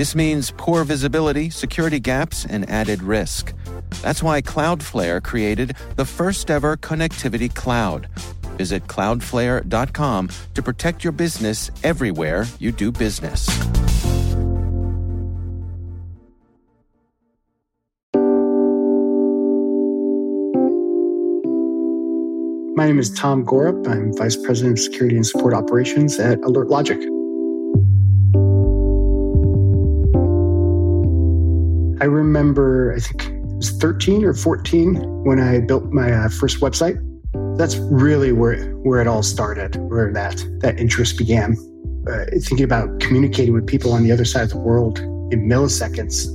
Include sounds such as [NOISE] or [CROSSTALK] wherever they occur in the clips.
This means poor visibility, security gaps, and added risk. That's why Cloudflare created the first ever connectivity cloud. Visit cloudflare.com to protect your business everywhere you do business. My name is Tom Gorup. I'm Vice President of Security and Support Operations at Alert Logic. I remember, I think it was 13 or 14 when I built my uh, first website. That's really where, where it all started, where that, that interest began. Uh, thinking about communicating with people on the other side of the world in milliseconds.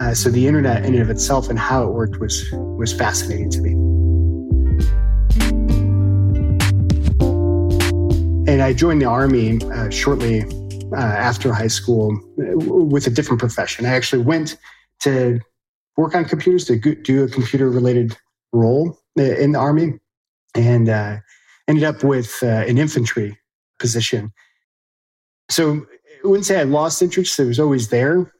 Uh, so the internet in and of itself and how it worked was, was fascinating to me. And I joined the Army uh, shortly uh, after high school uh, with a different profession. I actually went to work on computers to do a computer related role in the Army and uh, ended up with uh, an infantry position. So I wouldn't say I lost interest, it was always there.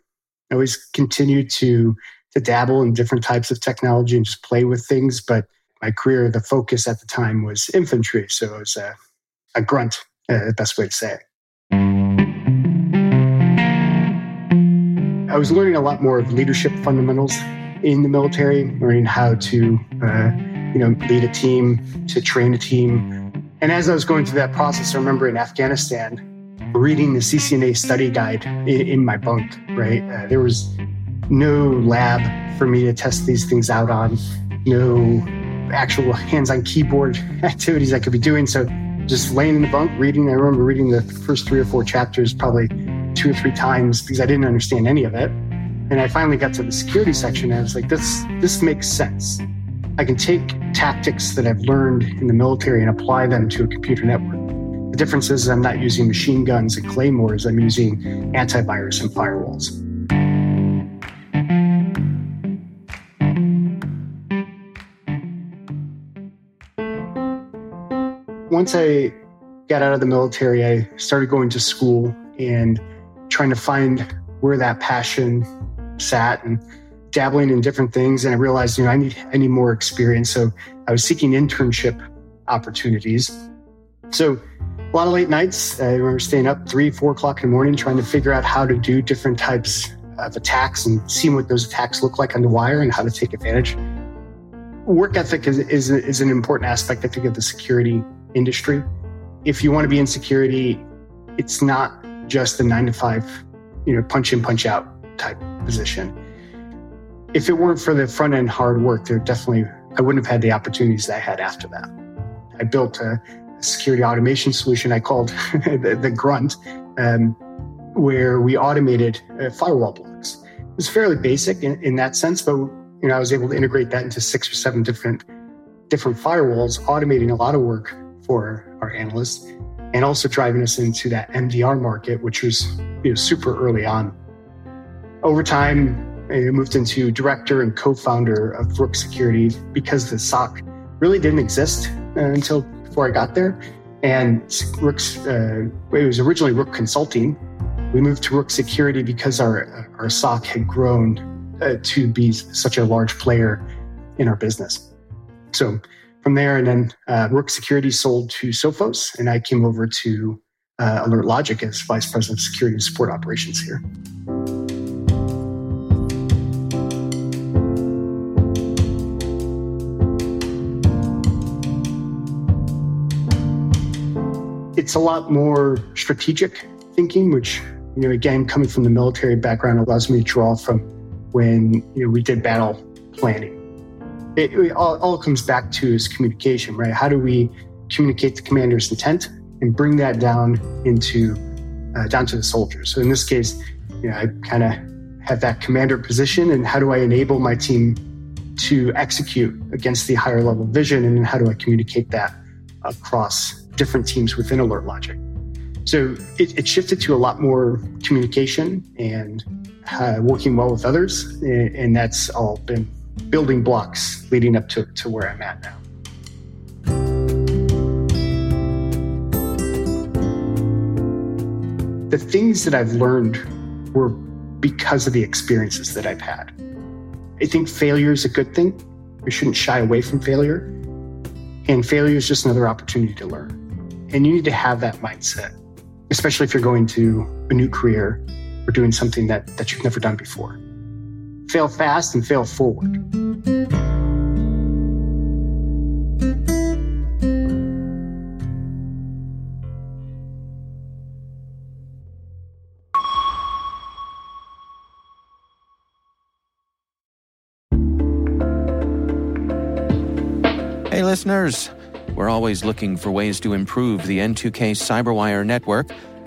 I always continued to, to dabble in different types of technology and just play with things. But my career, the focus at the time was infantry. So it was a a grunt, uh, the best way to say it. I was learning a lot more of leadership fundamentals in the military, learning how to, uh, you know, lead a team, to train a team. And as I was going through that process, I remember in Afghanistan reading the CCNA study guide in, in my bunk. Right, uh, there was no lab for me to test these things out on, no actual hands-on keyboard [LAUGHS] activities I could be doing. So just laying in the bunk reading. I remember reading the first three or four chapters probably two or three times because I didn't understand any of it. And I finally got to the security section and I was like, this, this makes sense. I can take tactics that I've learned in the military and apply them to a computer network. The difference is I'm not using machine guns and claymores, I'm using antivirus and firewalls. once I got out of the military, I started going to school and trying to find where that passion sat and dabbling in different things. And I realized, you know, I need need more experience. So I was seeking internship opportunities. So a lot of late nights. I remember staying up three, four o'clock in the morning trying to figure out how to do different types of attacks and seeing what those attacks look like on the wire and how to take advantage. Work ethic is, is, is an important aspect, I think, of the security industry. If you want to be in security, it's not just the nine to five, you know, punch in, punch out type position. If it weren't for the front end hard work, there definitely I wouldn't have had the opportunities that I had after that. I built a, security automation solution I called [LAUGHS] the, the, Grunt, um, where we automated uh, firewall blocks. It was fairly basic in, in that sense, but you know I was able to integrate that into six or seven different different firewalls, automating a lot of work for our analysts and also driving us into that MDR market, which was you know, super early on. Over time, I moved into director and co-founder of Rook Security because the SOC really didn't exist uh, until before I got there. And Rook's, uh, it was originally Rook Consulting. We moved to Rook Security because our, our SOC had grown uh, to be such a large player in our business. So from there. And then uh, Rook Security sold to Sophos, and I came over to uh, Alert Logic as Vice President of Security and Support Operations here. It's a lot more strategic thinking, which, you know, again, coming from the military background allows me to draw from when you know we did battle planning it, it all, all comes back to is communication, right? How do we communicate the commander's intent and bring that down into uh, down to the soldiers? So in this case, you know, I kind of have that commander position and how do I enable my team to execute against the higher level vision and how do I communicate that across different teams within Alert Logic. So it, it shifted to a lot more communication and uh, working well with others, and, and that's all been building blocks leading up to, to where I'm at now. The things that I've learned were because of the experiences that I've had. I think failure is a good thing. We shouldn't shy away from failure. And failure is just another opportunity to learn. And you need to have that mindset, especially if you're going to a new career or doing something that, that you've never done before. Fail fast and fail forward. Hey, listeners. We're always looking for ways to improve the N2K Cyberwire network